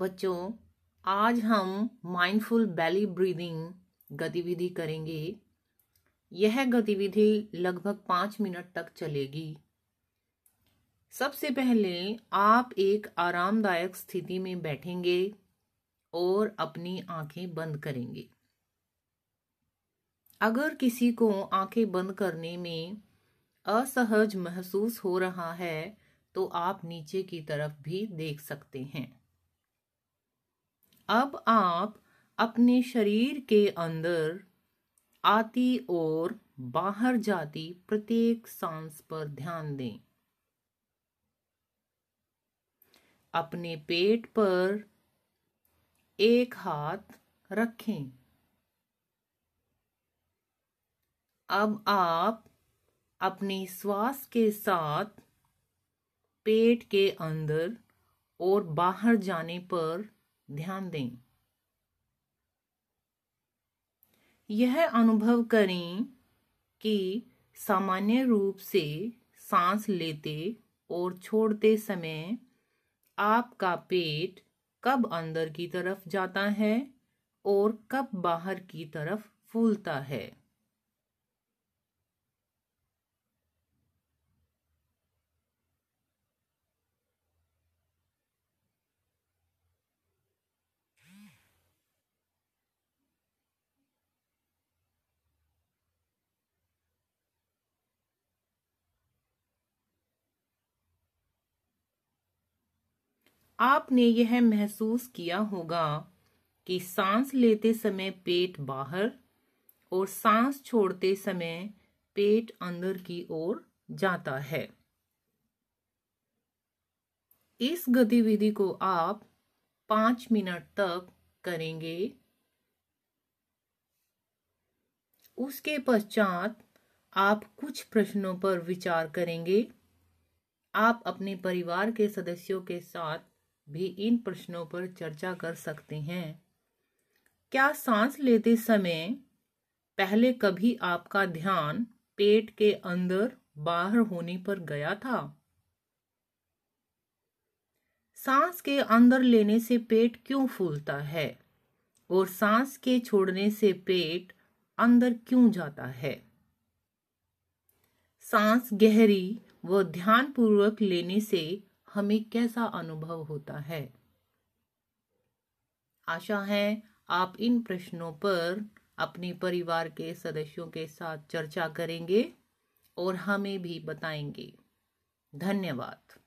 बच्चों, आज हम माइंडफुल बैली ब्रीदिंग गतिविधि करेंगे। यह गतिविधि लगभग पाँच मिनट तक चलेगी। सबसे पहले आप एक आरामदायक स्थिति में बैठेंगे और अपनी आँखें बंद करेंगे। अगर किसी को आँखें बंद करने में असहज महसूस हो रहा है तो आप नीचे की तरफ़ भी देख सकते हैं। अब आप अपने शरीर के अंदर आती और बाहर जाती प्रत्येक सांस पर ध्यान दें। अपने पेट पर एक हाथ रखें। अब आप अपने श्वास के साथ पेट के अंदर और बाहर जाने पर ध्यान दें। यह अनुभव करें कि सामान्य रूप से सांस लेते और छोड़ते समय आपका पेट कब अंदर की तरफ़ जाता है और कब बाहर की तरफ़ फूलता है। आपने यह महसूस किया होगा कि सांस लेते समय पेट बाहर और सांस छोड़ते समय पेट अंदर की ओर जाता है। इस गतिविधि को आप पाँच मिनट तक करेंगे। उसके पश्चात आप कुछ प्रश्नों पर विचार करेंगे। आप अपने परिवार के सदस्यों के साथ भी इन प्रश्नों पर चर्चा कर सकते हैं। क्या सांस लेते समय पहले कभी आपका ध्यान पेट के अंदर बाहर होने पर गया था? सांस के अंदर लेने से पेट क्यों फूलता है और सांस के छोड़ने से पेट अंदर क्यों जाता है? सांस गहरी व ध्यानपूर्वक लेने से हमें कैसा अनुभव होता है? आशा है आप इन प्रश्नों पर अपने परिवार के सदस्यों के साथ चर्चा करेंगे और हमें भी बताएँगे। धन्यवाद।